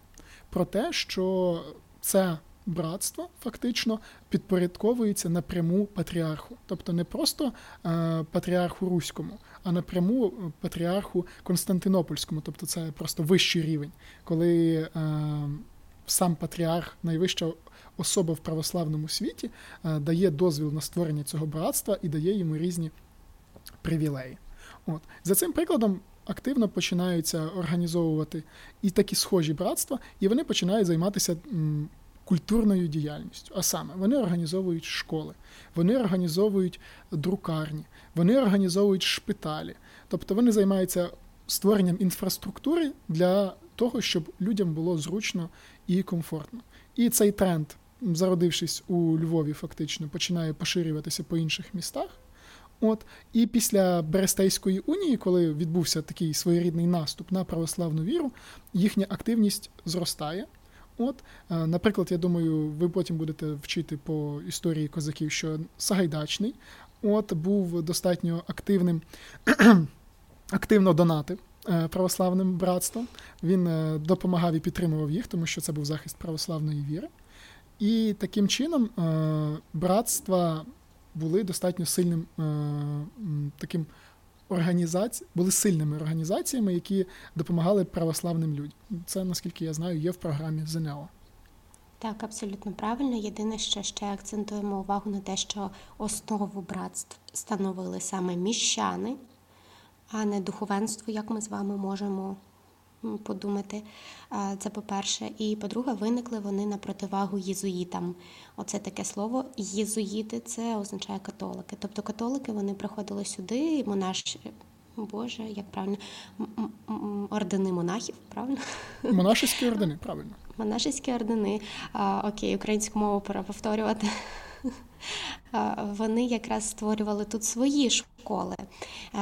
про те, що це братство фактично підпорядковується напряму патріарху, тобто не просто е, патріарху Руському, а напряму патріарху Константинопольському, тобто це просто вищий рівень, коли е, сам патріарх, найвища особа в православному світі, е, дає дозвіл на створення цього братства і дає йому різні привілеї. От за цим прикладом. Активно починаються організовувати і такі схожі братства, і вони починають займатися культурною діяльністю. А саме, вони організовують школи, вони організовують друкарні, вони організовують шпиталі. Тобто вони займаються створенням інфраструктури для того, щоб людям було зручно і комфортно. І цей тренд, зародившись у Львові, фактично, починає поширюватися по інших містах. От і після Берестейської унії, коли відбувся такий своєрідний наступ на православну віру, їхня активність зростає. От, е, наприклад, я думаю, ви потім будете вчити по історії козаків, що Сагайдачний от був достатньо активним, активно донатив е, православним братством. Він е, допомагав і підтримував їх, тому що це був захист православної віри. І таким чином братства були достатньо сильним таким організацій, були сильними організаціями, які допомагали православним людям. Це, наскільки я знаю, є в програмі ЗНО. Так, абсолютно правильно. Єдине, що ще акцентуємо увагу на те, що основу братств становили саме міщани, а не духовенство, як ми з вами можемо подумати. Це по-перше. І по-друге, виникли вони на противагу єзуїтам. Оце таке слово єзуїти це означає католики. Тобто католики вони приходили сюди, і монаші. Боже, як правильно, ордени монахів, правильно? Монашеські ордени, правильно. Монашеські ордени. А, Окей, українську мову пора повторювати. Вони якраз створювали тут свої школи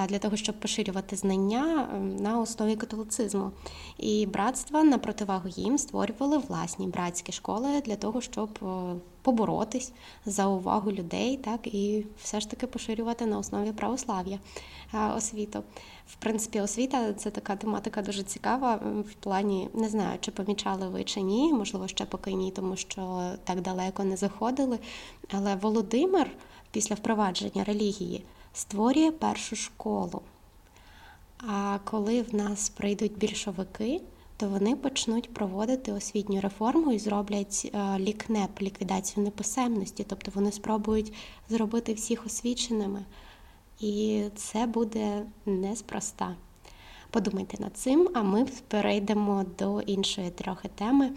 для того, щоб поширювати знання на основі католицизму. І братства на противагу їм створювали власні братські школи для того, щоб поборотись за увагу людей, так і все ж таки поширювати на основі православ'я освіту. В принципі, освіта це така тематика дуже цікава. В плані не знаю, чи помічали ви чи ні, можливо, ще поки ні, тому що так далеко не заходили. Але Володимир після впровадження релігії створює першу школу. А коли в нас прийдуть більшовики, то вони почнуть проводити освітню реформу і зроблять е, лікнеп, ліквідацію неписемності, тобто вони спробують зробити всіх освіченими. І це буде неспроста. Подумайте над цим, а ми перейдемо до іншої трохи теми.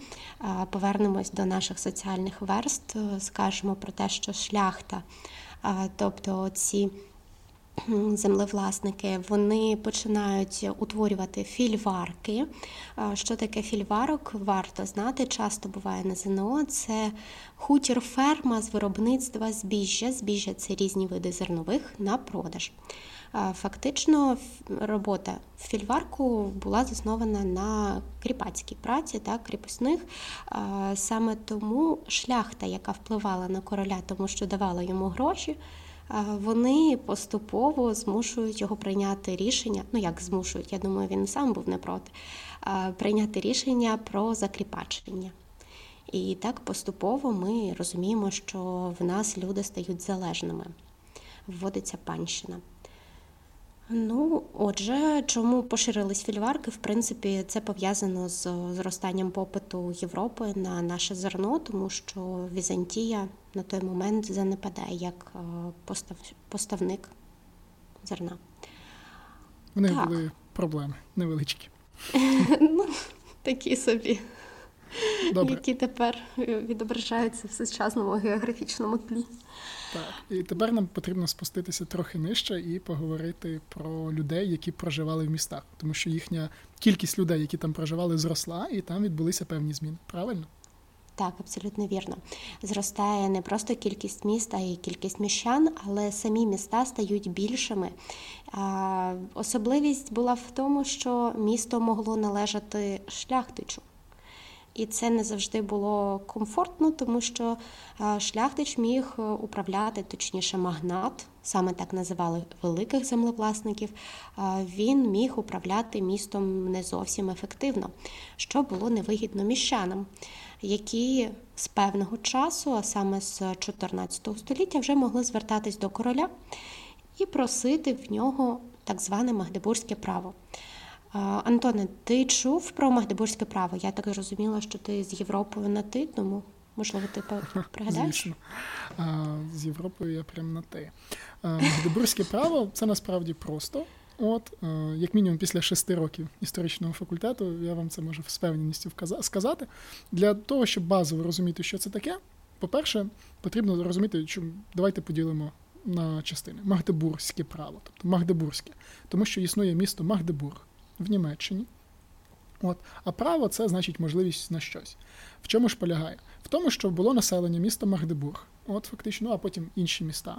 Повернемось до наших соціальних верст, скажемо про те, що шляхта, тобто ці землевласники, вони починають утворювати фільварки. Що таке фільварок? Варто знати, часто буває на ЗНО. Це хутір ферма з виробництва збіжжя. Збіжжя це різні види зернових на продаж. Фактично, робота в фільварку була заснована на кріпацькій праці та кріпосних. Саме тому шляхта, яка впливала на короля, тому що давала йому гроші вони поступово змушують його прийняти рішення. Ну як змушують, я думаю, він сам був не проти, прийняти рішення про закріпачення. І так поступово ми розуміємо, що в нас люди стають залежними. Вводиться панщина. Ну, отже, чому поширились фільварки? В принципі, це пов'язано з зростанням попиту Європи на наше зерно, тому що Візантія на той момент занепадає як е, постав, поставник зерна. В них так. були проблеми невеличкі. Ну, Такі собі, Добре. які тепер відображаються в сучасному географічному тлі. Так, і тепер нам потрібно спуститися трохи нижче і поговорити про людей, які проживали в містах, тому що їхня кількість людей, які там проживали, зросла, і там відбулися певні зміни. Правильно? Так, абсолютно вірно. Зростає не просто кількість міст, а й кількість міщан, але самі міста стають більшими. Особливість була в тому, що місто могло належати шляхтичу. І це не завжди було комфортно, тому що шляхтич міг управляти, точніше, магнат, саме так називали великих землевласників. Він міг управляти містом не зовсім ефективно, що було невигідно міщанам, які з певного часу, а саме з 14 століття, вже могли звертатись до короля і просити в нього так зване Магдебурзьке право. Антоне, ти чув про Магдебурзьке право? Я так зрозуміла, що ти з Європою на ти, тому можливо ти пригадаєш? Звісно. З Європою я прям на ти. Магдебурзьке право це насправді просто. От, як мінімум, після шести років історичного факультету, я вам це можу з певністю сказати. Для того, щоб базово розуміти, що це таке, по-перше, потрібно розуміти, що давайте поділимо на частини. Магдебурзьке право, тобто Магдебурзьке, тому що існує місто Магдебург в Німеччині. От, А право це значить можливість на щось. В чому ж полягає? В тому, що було населення міста Магдебург, от фактично, а потім інші міста.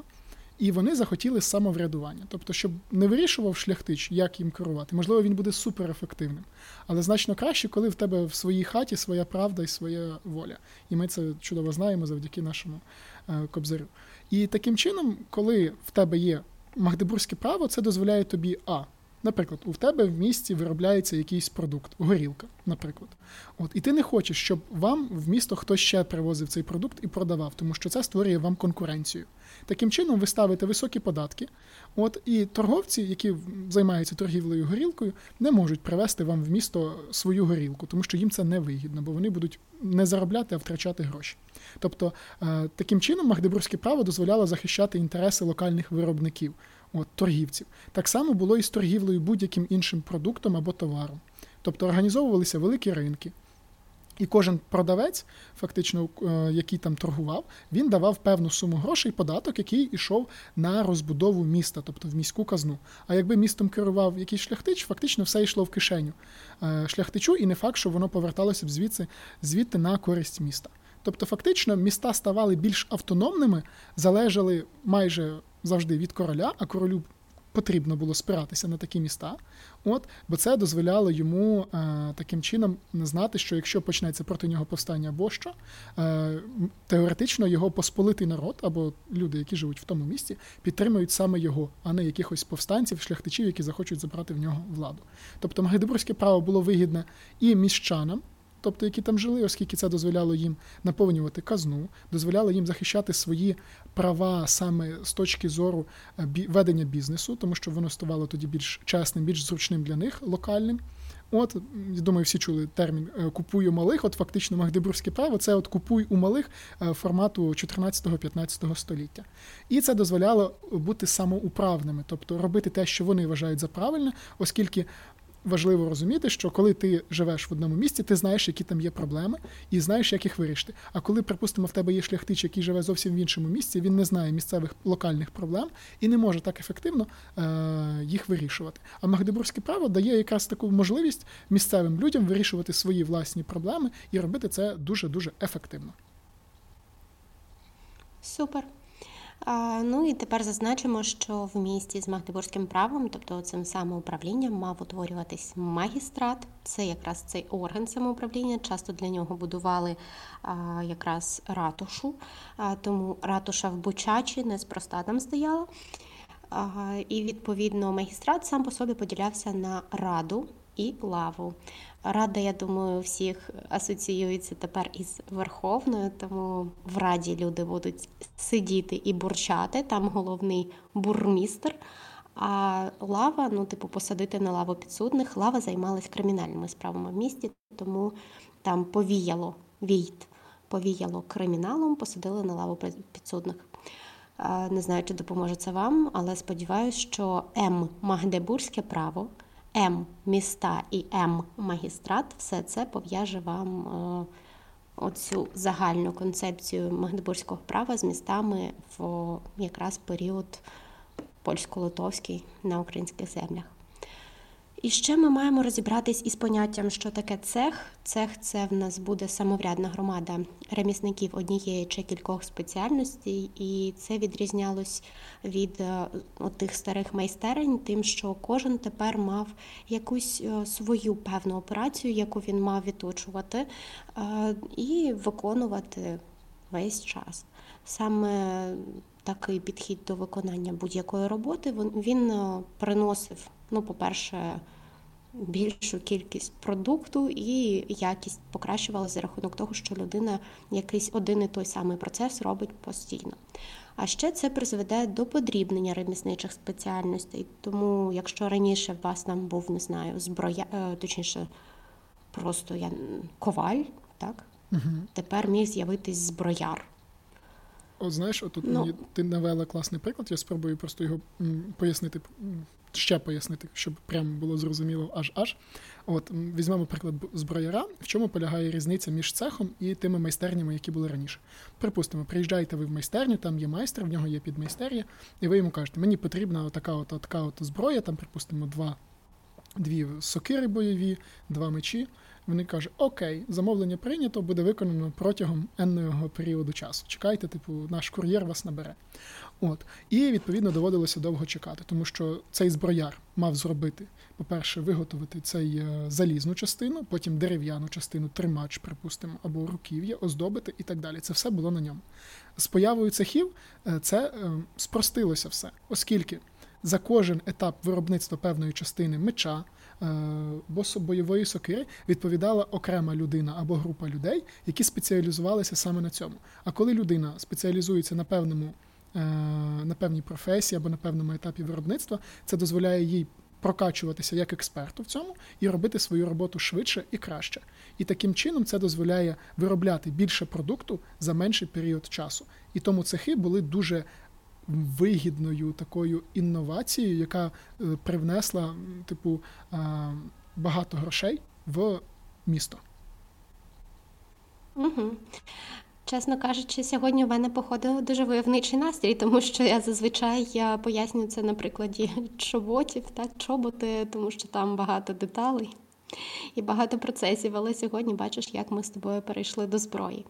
І вони захотіли самоврядування, тобто, щоб не вирішував шляхтич, як їм керувати. Можливо, він буде суперефективним. Але значно краще, коли в тебе в своїй хаті своя правда і своя воля. І ми це чудово знаємо завдяки нашому е, кобзарю. І таким чином, коли в тебе є магдебурзьке право, це дозволяє тобі а. Наприклад, у тебе в місті виробляється якийсь продукт, горілка, наприклад. От, І ти не хочеш, щоб вам в місто хтось ще привозив цей продукт і продавав, тому що це створює вам конкуренцію. Таким чином, ви ставите високі податки, от, і торговці, які займаються торгівлею горілкою, не можуть привезти вам в місто свою горілку, тому що їм це не вигідно, бо вони будуть не заробляти, а втрачати гроші. Тобто, е, таким чином, Магдебурзьке право дозволяло захищати інтереси локальних виробників от, торгівців. Так само було і з торгівлею будь-яким іншим продуктом або товаром. Тобто організовувалися великі ринки. І кожен продавець, фактично, е, який там торгував, він давав певну суму грошей, податок, який йшов на розбудову міста, тобто в міську казну. А якби містом керував якийсь шляхтич, фактично все йшло в кишеню е, шляхтичу, і не факт, що воно поверталося б звідси звідти на користь міста. Тобто, фактично, міста ставали більш автономними, залежали майже завжди від короля, а королю потрібно було спиратися на такі міста, от, бо це дозволяло йому е, таким чином знати, що якщо почнеться проти нього повстання або що, е, теоретично його посполитий народ або люди, які живуть в тому місті, підтримують саме його, а не якихось повстанців, шляхтичів, які захочуть забрати в нього владу. Тобто Магдебурзьке право було вигідне і міщанам тобто які там жили, оскільки це дозволяло їм наповнювати казну, дозволяло їм захищати свої права саме з точки зору е, ведення бізнесу, тому що воно ставало тоді більш чесним, більш зручним для них локальним. От, я думаю, всі чули термін е, купуй у малих. От фактично Магдебурзьке право це от купуй у малих е, формату 14-15 століття. І це дозволяло бути самоуправними, тобто робити те, що вони вважають за правильне, оскільки важливо розуміти, що коли ти живеш в одному місці, ти знаєш, які там є проблеми, і знаєш, як їх вирішити. А коли, припустимо, в тебе є шляхтич, який живе зовсім в іншому місці, він не знає місцевих локальних проблем і не може так ефективно е- їх вирішувати. А Магдебурзьке право дає якраз таку можливість місцевим людям вирішувати свої власні проблеми і робити це дуже дуже ефективно. Супер. Ну і тепер зазначимо, що в місті з Магдебурзьким правом, тобто цим самоуправлінням, мав утворюватись магістрат. Це якраз цей орган самоуправління. Часто для нього будували якраз ратушу, тому ратуша в Бучачі неспроста там стояла. І відповідно магістрат сам по собі поділявся на раду і лаву. Рада, я думаю, всіх асоціюється тепер із Верховною, тому в Раді люди будуть сидіти і бурчати. Там головний бурмістр. А лава, ну, типу, посадити на лаву підсудних. Лава займалась кримінальними справами в місті, тому там повіяло війт, повіяло криміналом, посадили на лаву підсудних. Не знаю, чи допоможе це вам, але сподіваюся, що М. Магдебурзьке право. М міста і М магістрат, все це пов'яже вам е, оцю загальну концепцію Магдебурзького права з містами в якраз період польсько-литовський на українських землях. І ще ми маємо розібратись із поняттям, що таке цех. Цех це в нас буде самоврядна громада ремісників однієї чи кількох спеціальностей, і це відрізнялось від е, тих старих майстерень, тим, що кожен тепер мав якусь е, свою певну операцію, яку він мав відточувати е, і виконувати весь час. Саме такий підхід до виконання будь-якої роботи він приносив, ну, по-перше, більшу кількість продукту і якість покращувалася за рахунок того, що людина якийсь один і той самий процес робить постійно. А ще це призведе до подрібнення ремісничих спеціальностей. Тому, якщо раніше в вас там був, не знаю, зброя, е, точніше, просто я коваль, так? Угу. Тепер міг з'явитись зброяр. От знаєш, отут ну, мені ти навела класний приклад, я спробую просто його пояснити ще пояснити, щоб прямо було зрозуміло аж аж. От візьмемо приклад зброяра, в чому полягає різниця між цехом і тими майстернями, які були раніше. Припустимо, приїжджаєте ви в майстерню, там є майстер, в нього є підмайстерія, і ви йому кажете, мені потрібна така от така от зброя, там, припустимо, два дві сокири бойові, два мечі. Вони кажуть, окей, замовлення прийнято, буде виконано протягом енного періоду часу. Чекайте, типу, наш кур'єр вас набере. От. І відповідно доводилося довго чекати, тому що цей зброяр мав зробити, по-перше, виготовити цей е, залізну частину, потім дерев'яну частину, тримач, припустимо, або руків'я, оздобити і так далі. Це все було на ньому. З появою цехів е, це е, спростилося все, оскільки за кожен етап виробництва певної частини меча. Бойової сокири відповідала окрема людина або група людей, які спеціалізувалися саме на цьому. А коли людина спеціалізується на певному Е, на певній професії або на певному етапі виробництва, це дозволяє їй прокачуватися як експерту в цьому і робити свою роботу швидше і краще. І таким чином це дозволяє виробляти більше продукту за менший період часу. І тому цехи були дуже вигідною такою інновацією, яка е, привнесла, типу, багато грошей в місто. Угу. Чесно кажучи, сьогодні в мене походив дуже войовничий настрій, тому що я зазвичай я пояснюю це на прикладі чоботів, так, чоботи, тому що там багато деталей і багато процесів. Але сьогодні бачиш, як ми з тобою перейшли до зброї.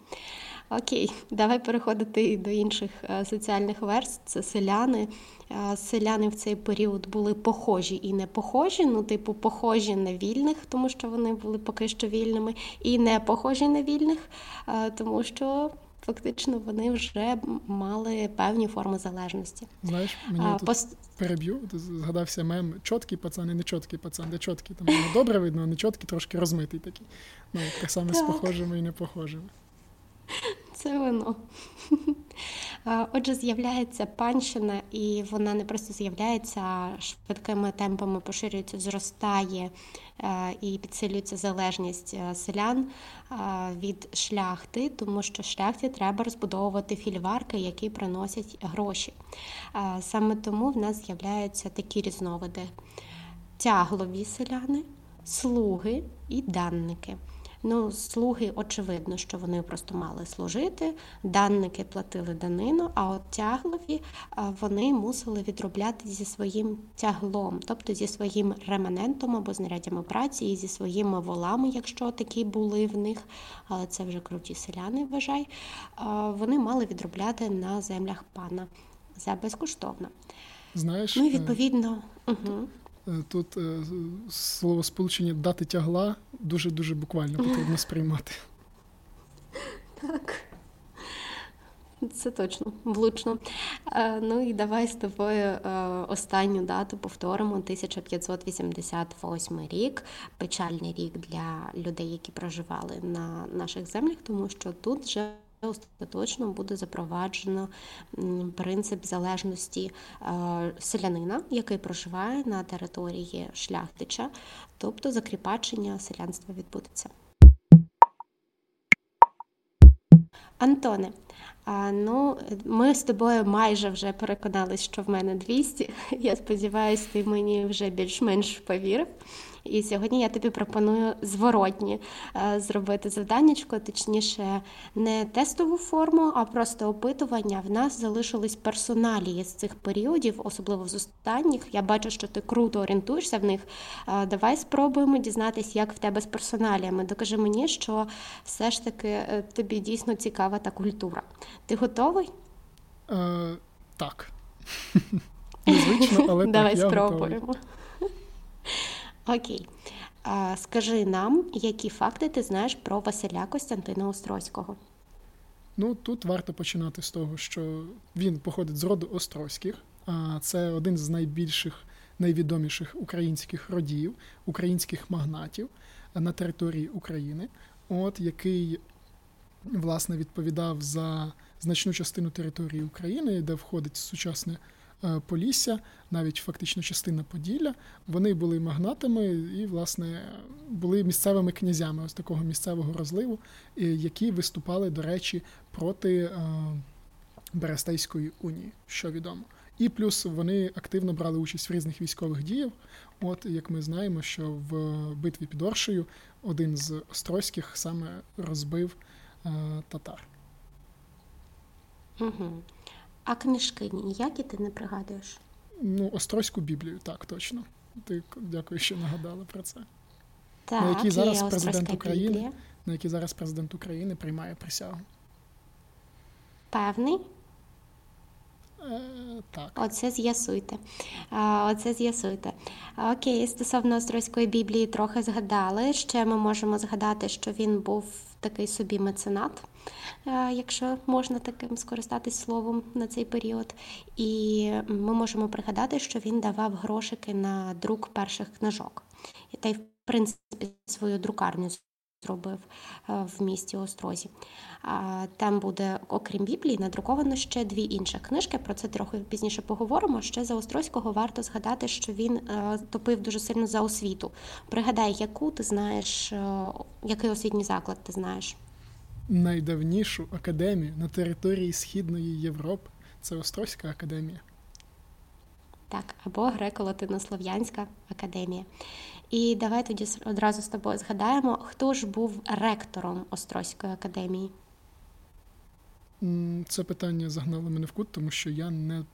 Окей, давай переходити до інших е, соціальних верст. Це селяни. Е, селяни в цей період були похожі і не похожі. Ну, типу, похожі на вільних, тому що вони були поки що вільними, і не похожі на вільних, е, тому що. Фактично вони вже мали певні форми залежності. Знаєш, мені а, тут пост... переб'ю, згадався мем чоткий пацан і нечоткий пацан, де чоткий там добре видно, а нечоткий трошки розмитий такий. Ну, так саме так. з похожими і непохожими. Це воно. Отже, з'являється панщина, і вона не просто з'являється, а швидкими темпами поширюється, зростає е, і підсилюється залежність е, селян е, від шляхти, тому що шляхті треба розбудовувати фільварки, які приносять гроші. Саме тому в нас з'являються такі різновиди: тяглові селяни, слуги і данники. Ну, слуги, очевидно, що вони просто мали служити, данники платили данину, а от тяглові вони мусили відробляти зі своїм тяглом, тобто зі своїм реманентом або знаряддями праці, і зі своїми волами, якщо такі були в них, але це вже круті селяни, вважай, вони мали відробляти на землях пана за безкоштовно. Знаєш, ну і відповідно. Угу. Е, тут е, слово сполучення дати тягла дуже-дуже буквально потрібно сприймати. Так. Це точно влучно. Е, ну і давай з тобою останню дату повторимо: 1588 рік, печальний рік для людей, які проживали на наших землях, тому що тут вже остаточно буде запроваджено принцип залежності е, селянина, який проживає на території шляхтича, тобто закріпачення селянства відбудеться. Антоне, ну, ми з тобою майже вже переконались, що в мене 200. Я сподіваюся, ти мені вже більш-менш повірив. І сьогодні я тобі пропоную зворотні е, зробити завданнячко, точніше, не тестову форму, а просто опитування. В нас залишились персоналії з цих періодів, особливо з останніх. Я бачу, що ти круто орієнтуєшся в них. Е, давай спробуємо дізнатися, як в тебе з персоналіями. Докажи мені, що все ж таки е, тобі дійсно цікава та культура. Ти готовий? Е, Так. Незвично, але Давай так, спробуємо. Окей. Скажи нам, які факти ти знаєш про Василя Костянтина Острозького? Ну, тут варто починати з того, що він походить з роду Острозьких, а це один з найбільших, найвідоміших українських родів, українських магнатів на території України, от який власне відповідав за значну частину території України, де входить сучасне Полісся, навіть фактично частина Поділля, вони були магнатами і, власне, були місцевими князями ось такого місцевого розливу, які виступали, до речі, проти е, Берестейської унії, що відомо. І плюс вони активно брали участь в різних військових діях. От як ми знаємо, що в битві під Оршею один з острозьких саме розбив е, татар. Угу. А книжки ніякі ти не пригадуєш? Ну, Острозьку Біблію, так, точно. Ти дякую, що нагадала про це. Так, на який зараз президент України, Біблія. на який зараз президент України приймає присягу. Певний? Е, так. Оце з'ясуйте. Оце з'ясуйте. Окей, стосовно Острозької Біблії трохи згадали. Ще ми можемо згадати, що він був такий собі меценат, якщо можна таким скористатись словом на цей період. І ми можемо пригадати, що він давав грошики на друк перших книжок. Та й в принципі свою друкарню зробив е, в місті Острозі. Там буде, окрім Біблії, надруковано ще дві інші книжки. Про це трохи пізніше поговоримо. Ще за Острозького варто згадати, що він е, топив дуже сильно за освіту. Пригадай, яку ти знаєш, е, який освітній заклад ти знаєш? Найдавнішу академію на території Східної Європи це Острозька академія. Так, або греко-латинослов'янська академія. І давай тоді одразу з тобою згадаємо, хто ж був ректором Острозької академії. Це питання загнало мене в кут, тому що я не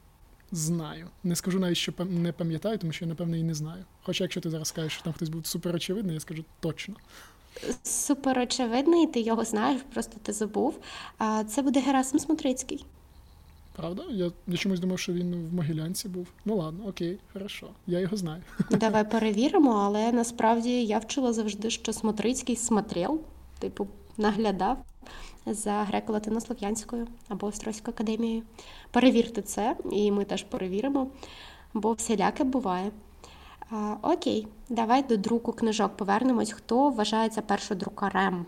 знаю. Не скажу навіть, що не пам'ятаю, тому що я, напевно, і не знаю. Хоча, якщо ти зараз скажеш, що там хтось був суперочевидний, я скажу точно. Суперочевидний, ти його знаєш, просто ти забув. Це буде Герасим Смотрицький. Правда? Я я чомусь думав, що він в Могилянці був. Ну ладно, окей, хорошо. Я його знаю. Давай перевіримо, але насправді я вчила завжди, що Смотрицький смотрел, типу, наглядав за греко-латинослов'янською або Острозькою академією. Перевірте це, і ми теж перевіримо, бо всіляке буває. А, Окей, давай до друку книжок повернемось. Хто вважається першодрукарем?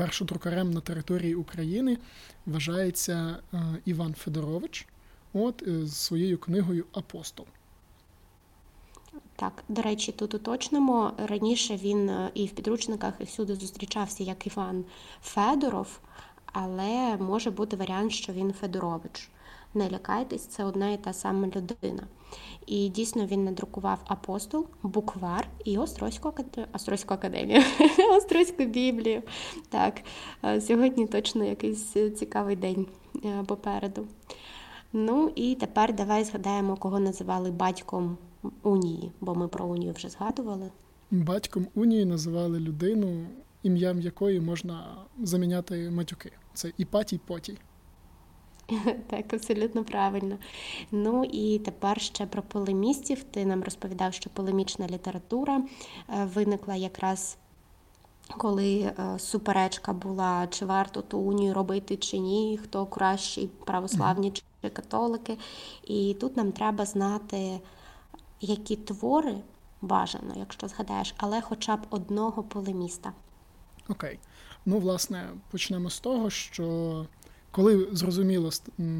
Першодрукарем на території України вважається е, Іван Федорович от, е, з своєю книгою Апостол. Так, до речі, тут уточнимо. Раніше він е, і в підручниках, і всюди зустрічався як Іван Федоров, але може бути варіант, що він Федорович. Не лякайтесь, це одна і та сама людина. І дійсно він надрукував апостол, буквар і Острозьку Острозьку академію, Острозьку Біблію. Так, е, сьогодні точно якийсь цікавий день е, попереду. Ну і тепер давай згадаємо, кого називали батьком унії, бо ми про унію вже згадували. Батьком унії називали людину, ім'ям якої можна заміняти матюки. Це Іпатій Потій. Так, абсолютно правильно. Ну і тепер ще про полемістів. Ти нам розповідав, що полемічна література е, виникла якраз. Коли е, суперечка була, чи варто ту унію робити, чи ні, хто кращий, православні чи католики. І тут нам треба знати, які твори бажано, якщо згадаєш, але хоча б одного полеміста. Окей. Ну, власне, почнемо з того, що коли зрозуміло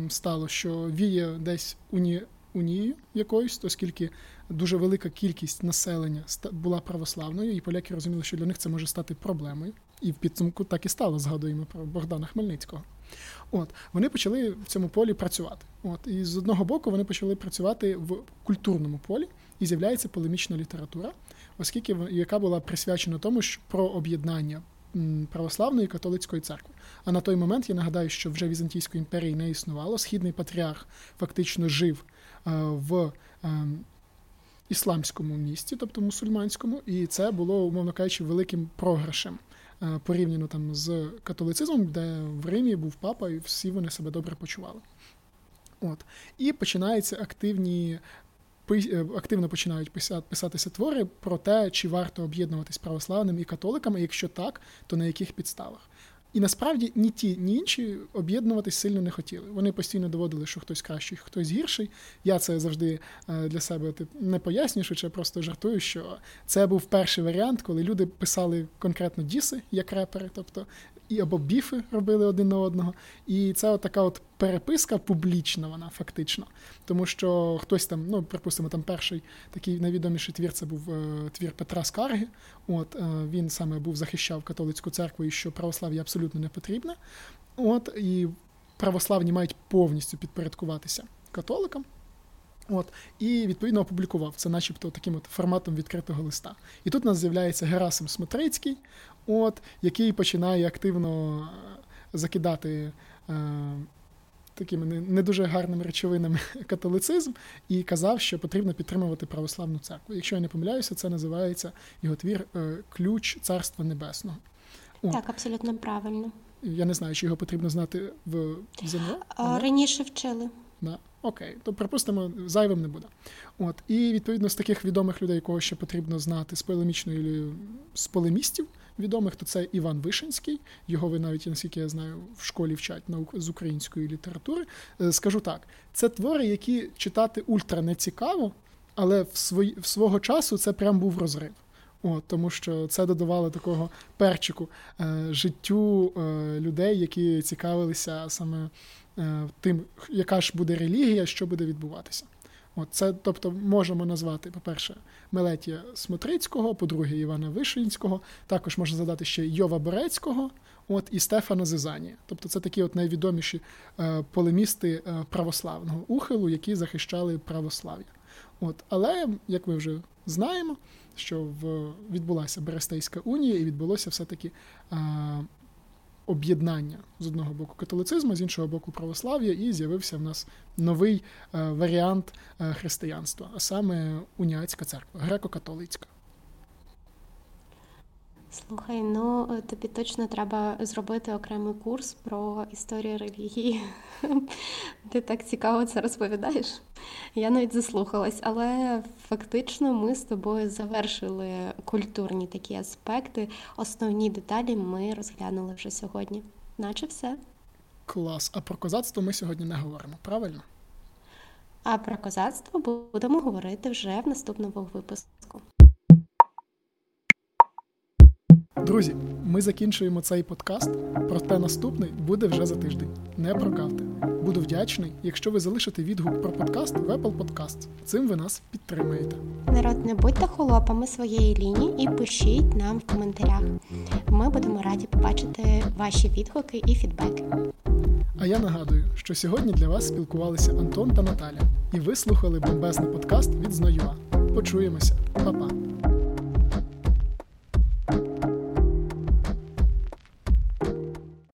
стало, що віє десь уні, унією якоюсь, оскільки дуже велика кількість населення була православною, і поляки розуміли, що для них це може стати проблемою. І в підсумку так і стало, згадуємо про Богдана Хмельницького. От вони почали в цьому полі працювати. От і з одного боку вони почали працювати в культурному полі, і з'являється полемічна література, оскільки яка була присвячена тому, що про об'єднання православної католицької церкви. А на той момент я нагадаю, що вже Візантійської імперії не існувало. Східний патріарх фактично жив е, в ем, ісламському місті, тобто мусульманському, і це було, умовно кажучи, великим програшем. Е, порівняно там з католицизмом, де в Римі був папа, і всі вони себе добре почували. От. І починаються активні активно починають писатися твори про те, чи варто об'єднуватись православним і католиками, якщо так, то на яких підставах. І насправді ні ті, ні інші об'єднуватись сильно не хотіли. Вони постійно доводили, що хтось кращий, хтось гірший. Я це завжди е, для себе не пояснюю, що просто жартую, що це був перший варіант, коли люди писали конкретно діси як репери, тобто і або біфи робили один на одного. І це така от переписка публічна, вона фактично. Тому що хтось там, ну припустимо, там перший такий найвідоміший твір це був е, твір Петра Скарги. От е, він саме був захищав католицьку церкву і що православ'я абсолютно не потрібне. От і православні мають повністю підпорядкуватися католикам. От, І відповідно опублікував це, начебто, таким от форматом відкритого листа. І тут у нас з'являється Герасим Смотрицький, от, який починає активно е, закидати е, такими не дуже гарними речовинами католицизм і казав, що потрібно підтримувати православну церкву. Якщо я не помиляюся, це називається його твір Ключ Царства Небесного. О. Так, абсолютно правильно. Я не знаю, чи його потрібно знати в ЗНО. Раніше вчили. Да. Окей, то припустимо, зайвим не буде. От і відповідно з таких відомих людей, кого ще потрібно знати з полемічної з полемістів відомих, то це Іван Вишинський. Його ви навіть, наскільки я знаю, в школі вчать наук з української літератури. Е, скажу так: це твори, які читати ультра не цікаво, але в свої в свого часу це прям був розрив. От, Тому що це додавало такого перчику е, життю е, людей, які цікавилися саме е, тим, яка ж буде релігія, що буде відбуватися. От це, тобто, можемо назвати, по-перше, Мелетія Смотрицького, по-друге, Івана Вишинського, також можна задати ще Йова Борецького от, і Стефана Зизанія. Тобто це такі от найвідоміші е, полемісти е, православного ухилу, які захищали православ'я. От, Але, як ви вже знаємо, що в, відбулася Берестейська унія і відбулося все-таки е, об'єднання з одного боку католицизму, з іншого боку православ'я, і з'явився в нас новий е, варіант е, християнства, а саме уніатська церква, греко-католицька. Слухай, ну е, тобі точно треба зробити окремий курс про історію релігії. Ти так цікаво це розповідаєш. Я навіть заслухалась, але фактично ми з тобою завершили культурні такі аспекти. Основні деталі ми розглянули вже сьогодні. Наче все. Клас. А про козацтво ми сьогодні не говоримо, правильно? А про козацтво будемо говорити вже в наступному випуску. Друзі, ми закінчуємо цей подкаст, проте наступний буде вже за тиждень. Не прокавте. Буду вдячний, якщо ви залишите відгук про подкаст в Apple Podcasts. Цим ви нас підтримаєте. Народ, не будьте холопами своєї лінії і пишіть нам в коментарях. Ми будемо раді побачити ваші відгуки і фідбеки. А я нагадую, що сьогодні для вас спілкувалися Антон та Наталя, і ви слухали бомбезний подкаст від Знаюа. Почуємося, Па-па!